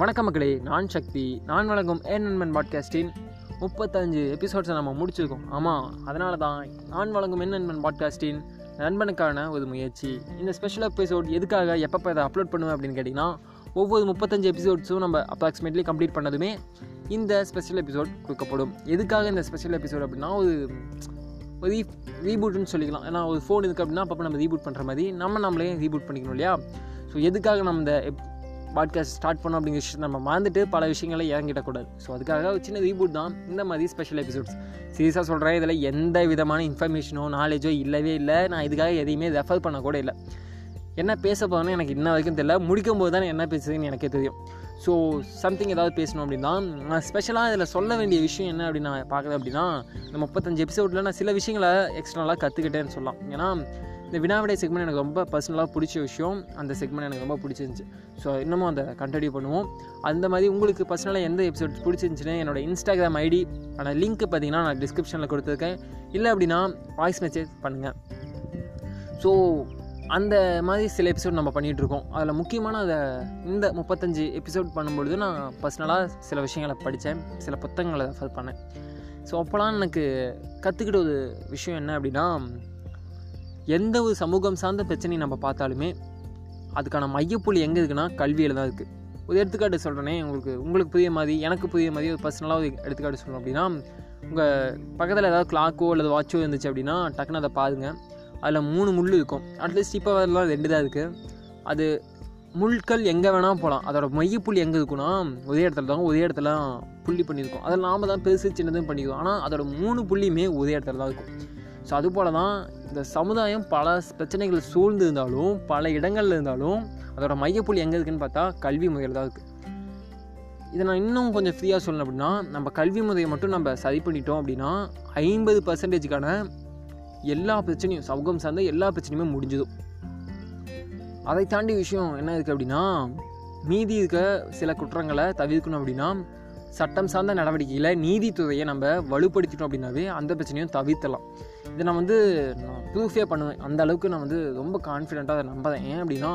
வணக்க மக்களே நான் சக்தி. நான் வழங்கும் ஏன் நண்பன் பாட்காஸ்டின் முப்பத்தஞ்சு எபிசோட்ஸை நம்ம முடிச்சிருக்கோம். ஆமாம் அதனால தான் நான் வழங்கும் என் நண்பன் பாட்காஸ்டின் நண்பனுக்கான ஒரு முயற்சி. இந்த ஸ்பெஷல் எபிசோட் எதுக்காக எப்பப்போ இதை அப்லோட் பண்ணுவேன் அப்படின்னு கேட்டிங்கன்னா ஒவ்வொரு முப்பத்தஞ்சு எபிசோட்ஸும் நம்ம அப்ராக்சிமேட்லி கம்ப்ளீட் பண்ணதுமே இந்த ஸ்பெஷல் எபிசோட் கொடுக்கப்படும். எதுக்காக இந்த ஸ்பெஷல் எபிசோட் அப்படின்னா ஒரு ஒரு ரீ ரீபூட்னு சொல்லிக்கலாம். ஏன்னா ஒரு ஃபோன் இருக்குது அப்படின்னா அப்பப்போ நம்ம ரீபூட் பண்ணுற மாதிரி நம்ம நம்மளே ரீபூட் பண்ணிக்கணும் இல்லையா? ஸோ எதுக்காக நம்ம இந்த பாட்காஸ்ட் ஸ்டார்ட் பண்ணோம் அப்படிங்கிற விஷயத்தை நம்ம மறந்துட்டு பல விஷயங்களை இறங்கிடக்கூடாது. ஸோ அதுக்காக ஒரு சின்ன ரீபூட் தான் இந்த மாதிரி ஸ்பெஷல் எபிசோட்ஸ் சீரியஸாக சொல்கிறேன் இதில் எந்த விதமான இன்ஃபர்மேஷனோ நாலேஜோ இல்லவே இல்லை. நான் இதுக்காக எதையுமே ரெஃபர் பண்ண கூட இல்லை. என்ன பேச போகிறேன்னு எனக்கு இன்ன வரைக்கும் தெரியல. முடிக்கும் போது தான் என்ன பேசுறதுன்னு எனக்கே தெரியும். ஸோ சம்திங் ஏதாவது பேசணும் அப்படின்னா நான் ஸ்பெஷலாக இதில் சொல்ல வேண்டிய விஷயம் என்ன அப்படின்னு நான் பார்க்குறேன் அப்படின்னா இந்த முப்பத்தஞ்சு எபிசோடில் நான் சில விஷயங்களை எக்ஸ்ட்ரனலாக கற்றுக்கிட்டேன்னு சொல்லலாம். ஏன்னா இந்த வினாவிடை செக்மெண்ட் எனக்கு ரொம்ப பர்சனலாக பிடிச்ச விஷயம். அந்த செக்மெண்ட் எனக்கு ரொம்ப பிடிச்சிருந்துச்சு. ஸோ இன்னமும் அதை கண்டினியூ பண்ணுவோம். அந்த மாதிரி உங்களுக்கு பர்சனலாக எந்த எபிசோட் பிடிச்சிருந்துச்சுன்னு என்னோட இன்ஸ்டாகிராம் ஐடி ஆனால் லிங்க் பார்த்தீங்கன்னா நான் டிஸ்கிரிப்ஷனில் கொடுத்துருக்கேன். இல்லை அப்படின்னா வாய்ஸ் மெசேஜ் பண்ணுங்கள் ஸோ அந்த மாதிரி சில எபிசோட் நம்ம பண்ணிகிட்ருக்கோம் அதில் முக்கியமான அதை இந்த முப்பத்தஞ்சு எபிசோட் பண்ணும்பொழுது நான் பர்சனலாக சில விஷயங்களை படித்தேன். சில புத்தகங்களை ரெஃபர் பண்ணேன். ஸோ அப்போலாம் எனக்கு கற்றுக்கிட்ட ஒரு விஷயம் என்ன அப்படின்னா எந்த ஒரு சமூகம் சார்ந்த பிரச்சனையை நம்ம பார்த்தாலுமே அதுக்கான மையப்புள்ளி எங்கே இருக்குன்னா கல்வியில் தான் இருக்குது ஒரு எடுத்துக்காட்டு சொல்கிறேனே உங்களுக்கு உங்களுக்கு புரிய மாதிரி எனக்கு புரிய மாதிரி ஒரு பர்சனலாக ஒரு எடுத்துக்காட்டு சொல்லணும் அப்படின்னா உங்கள் பக்கத்தில் ஏதாவது கிளாக்கோ அல்லது வாட்சோ இருந்துச்சு அப்படின்னா டக்குன்னு அதை பாருங்கள் அதில் மூணு முள் இருக்கும். அட்லீஸ்ட் இப்போ வரலாம் ரெண்டு தான் இருக்குது அது முள்கள் எங்கே வேணால் போகலாம் அதோட மையப்புள்ளி எங்கே இருக்குன்னா ஒரே இடத்துல தான் ஒரே இடத்துல புள்ளி பண்ணியிருக்கோம். அதில் நாம் தான் பெருசு சின்னதும் பண்ணிக்குவோம் ஆனால் அதோட மூணு புள்ளியுமே ஒரே இடத்துல தான் இருக்கும். ஸோ அதுபோல் தான் இந்த சமுதாயம் பல பிரச்சனைகள் சூழ்ந்து இருந்தாலும் பல இடங்களில் இருந்தாலும் அதோட மையப்புள்ளி எங்கே இருக்குன்னு பார்த்தா கல்வி முறையில் தான் இருக்குது இதை நான் இன்னும் கொஞ்சம் ஃப்ரீயாக சொல்லணும் அப்படின்னா நம்ம கல்வி முறையை மட்டும் நம்ம சரி பண்ணிட்டோம் அப்படின்னா ஐம்பது பர்சன்டேஜுக்கான எல்லா பிரச்சனையும் சமூகம் சார்ந்த எல்லா பிரச்சனையுமே முடிஞ்சதும் அதை தாண்டி விஷயம் என்ன இருக்குது அப்படின்னா மீதி இருக்க சில குற்றங்களை தவிர்க்கணும் அப்படின்னா சட்டம் சார்ந்த நடவடிக்கையில் நீதித்துறையை நம்ம வலுப்படுத்திட்டோம் அப்படின்னாவே அந்த பிரச்சனையும் தவிர்த்தலாம் இதை நான் வந்து நான் ப்ரூஃபே பண்ணுவேன். அந்த அளவுக்கு நான் வந்து ரொம்ப கான்ஃபிடெண்ட்டாக அதை நம்புறேன். ஏன் அப்படின்னா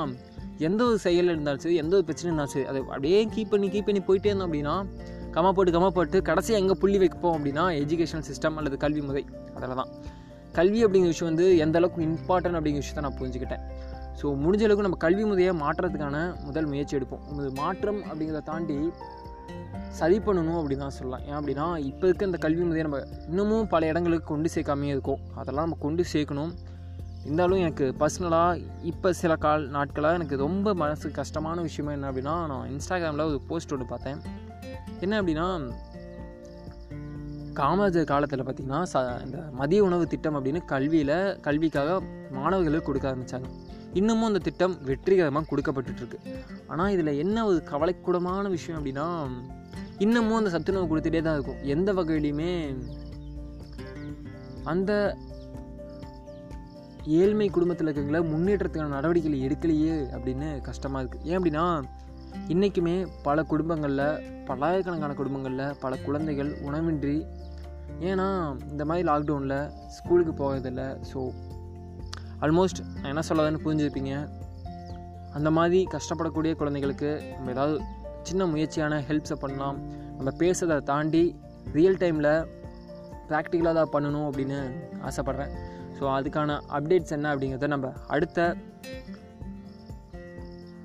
எந்த ஒரு செயல் இருந்தாலும் சரி எந்த ஒரு பிரச்சனை இருந்தாலும் சரி அதை அப்படியே கீப் பண்ணி கீப் பண்ணி போயிட்டே இருந்தோம் அப்படின்னா கமா போட்டு கமா போட்டு கடைசியாக எங்கே புள்ளி வைப்போம் அப்படின்னா எஜுகேஷன் சிஸ்டம் அல்லது கல்வி முறை. அதில் தான் கல்வி அப்படிங்கிற விஷயம் வந்து எந்த அளவுக்கு இம்பார்ட்டன்ட் அப்படிங்கிற விஷயத்தை நான் புரிஞ்சுக்கிட்டேன். ஸோ முடிஞ்ச அளவுக்கு நம்ம கல்வி முறையை மாற்றுறதுக்கான முதல் முயற்சி எடுப்போம். மாற்றம் அப்படிங்கிறத தாண்டி சரி பண்ணணும் அப்படி தான் சொல்லலாம். ஏன் அப்படின்னா இப்போ இருக்க இந்த கல்வி முறையை நம்ம இன்னமும் பல இடங்களுக்கு கொண்டு சேர்க்காமையே இருக்கும். அதெல்லாம் நம்ம கொண்டு சேர்க்கணும். இருந்தாலும் எனக்கு பர்சனலாக இப்போ சில கால் நாட்களாக எனக்கு ரொம்ப மனசு கஷ்டமான விஷயம் என்ன அப்படின்னா நான் இன்ஸ்டாகிராமில் ஒரு போஸ்ட் ஒன்று பார்த்தேன். என்ன அப்படின்னா காமராஜர் காலத்தில் பார்த்திங்கன்னா ச இந்த மதிய உணவு திட்டம் அப்படின்னு கல்வியில் கல்விக்காக மாணவர்களுக்கு கொடுக்க ஆரம்பித்தாங்க இன்னமும் அந்த திட்டம் வெற்றிகரமாக கொடுக்கப்பட்டுருக்கு ஆனால் இதில் என்ன ஒரு கவலைக்கூடமான விஷயம் அப்படின்னா இன்னமும் அந்த சத்துணவு கொடுத்துட்டே தான் இருக்கும். எந்த வகையிலையுமே அந்த ஏழ்மை குடும்பத்தில் இருக்கிறவங்கள முன்னேற்றத்துக்கான நடவடிக்கைகள் எடுக்கலையே அப்படின்னு கஷ்டமாக இருக்குது ஏன் அப்படின்னா இன்றைக்குமே பல குடும்பங்களில் பல்லாயிரக்கணக்கான குடும்பங்களில் பல குழந்தைகள் உணவின்றி ஏன்னா இந்த மாதிரி லாக்டவுனில் ஸ்கூலுக்கு போகிறதில்ல. ஸோ ஆல்மோஸ்ட் நான் என்ன சொல்லதுன்னு புரிஞ்சுருப்பீங்க அந்த மாதிரி கஷ்டப்படக்கூடிய குழந்தைகளுக்கு நம்ம ஏதாவது சின்ன முயற்சியான ஹெல்ப்ஸை பண்ணலாம். நம்ம பேசுகிறத தாண்டி ரியல் டைமில் ப்ராக்டிக்கலாக தான் பண்ணணும் அப்படின்னு ஆசைப்பட்றேன். ஸோ அதுக்கான அப்டேட்ஸ் என்ன அப்படிங்கிறத நம்ம அடுத்த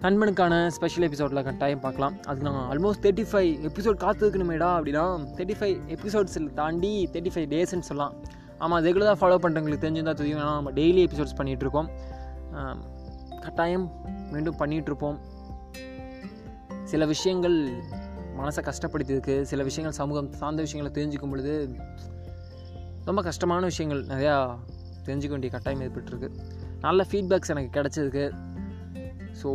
நண்பனுக்கான ஸ்பெஷல் எபிசோடில் கட்டாயம் பார்க்கலாம். அதுக்கு நான் ஆல்மோஸ்ட் தேர்ட்டி ஃபைவ் எபிசோட் காத்துக்கணுமேடா அப்படின்னா தேர்ட்டி ஃபைவ் எபிசோட்ஸில் தாண்டி தேர்ட்டி ஃபைவ் டேஸ்ன்னு சொல்லலாம். ஆமாம் ரெகுலராக ஃபாலோ பண்ணுறவங்களுக்கு தெரிஞ்சிருந்தால் தெரியும். ஏன்னா நம்ம டெய்லி எபிசோட்ஸ் பண்ணிகிட்ருக்கோம் கட்டாயம் மீண்டும் பண்ணிகிட்ருப்போம் சில விஷயங்கள் மனசை கஷ்டப்படுத்தியிருக்கு. சில விஷயங்கள் சமூகம் சார்ந்த விஷயங்களை தெரிஞ்சுக்கும் பொழுது ரொம்ப கஷ்டமான விஷயங்கள் நிறையா தெரிஞ்சுக்க வேண்டிய கட்டாயம் ஏற்பட்டுருக்கு. நல்ல ஃபீட்பேக்ஸ் எனக்கு கிடச்சிருக்கு. ஸோ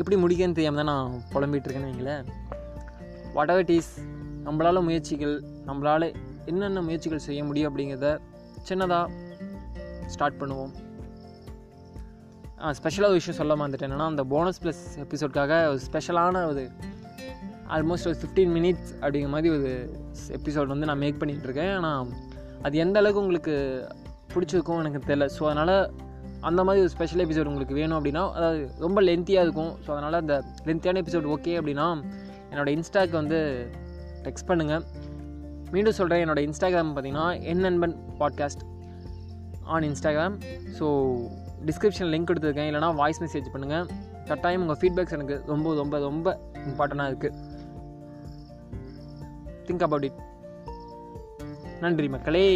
எப்படி முடிக்கன்னு தெரியாமல் தான் நான் புலம்பிகிட்ருக்கேன்னு வைங்களேன். வாட் எவர் இட் இஸ் நம்மளால் முயற்சிகள் நம்மளால் என்னென்ன முயற்சிகள் செய்ய முடியும் அப்படிங்கிறத சின்னதாக ஸ்டார்ட் பண்ணுவோம். ஸ்பெஷலாக ஒரு விஷயம் சொல்ல மாந்துட்டேன் என்னென்னா அந்த போனஸ் ப்ளஸ் எபிசோட்காக ஒரு ஸ்பெஷலான ஒரு ஆல்மோஸ்ட் ஒரு ஃபிஃப்டீன் மினிட்ஸ் அப்படிங்கிற மாதிரி ஒரு எபிசோட் வந்து நான் மேக் பண்ணிகிட்ருக்கேன் ஆனால் அது எந்த அளவுக்கு உங்களுக்கு பிடிச்சிருக்கும் எனக்கு தெரில ஸோ அதனால் அந்த மாதிரி ஒரு ஸ்பெஷல் எபிசோட் உங்களுக்கு வேணும் அப்படின்னா அதாவது ரொம்ப லென்த்தியாக இருக்கும். ஸோ அதனால் அந்த லென்த்தியான எபிசோட் ஓகே அப்படின்னா என்னோடய இன்ஸ்டாக்கு வந்து டெக்ஸ்ட் பண்ணுங்கள் மீண்டும் சொல்கிறேன் என்னோடய இன்ஸ்டாகிராம் பார்த்தீங்கன்னா என் நண்பன் podcast on Instagram so description link கொடுத்துருக்கேன். இல்லைனா வாய்ஸ் மெசேஜ் பண்ணுங்கள் கட்டாயம் உங்கள் ஃபீட்பேக்ஸ் எனக்கு ரொம்ப ரொம்ப ரொம்ப இம்பார்ட்டண்ட்டாக இருக்குது திங்க் அபவுட் இட் நன்றி மக்களே.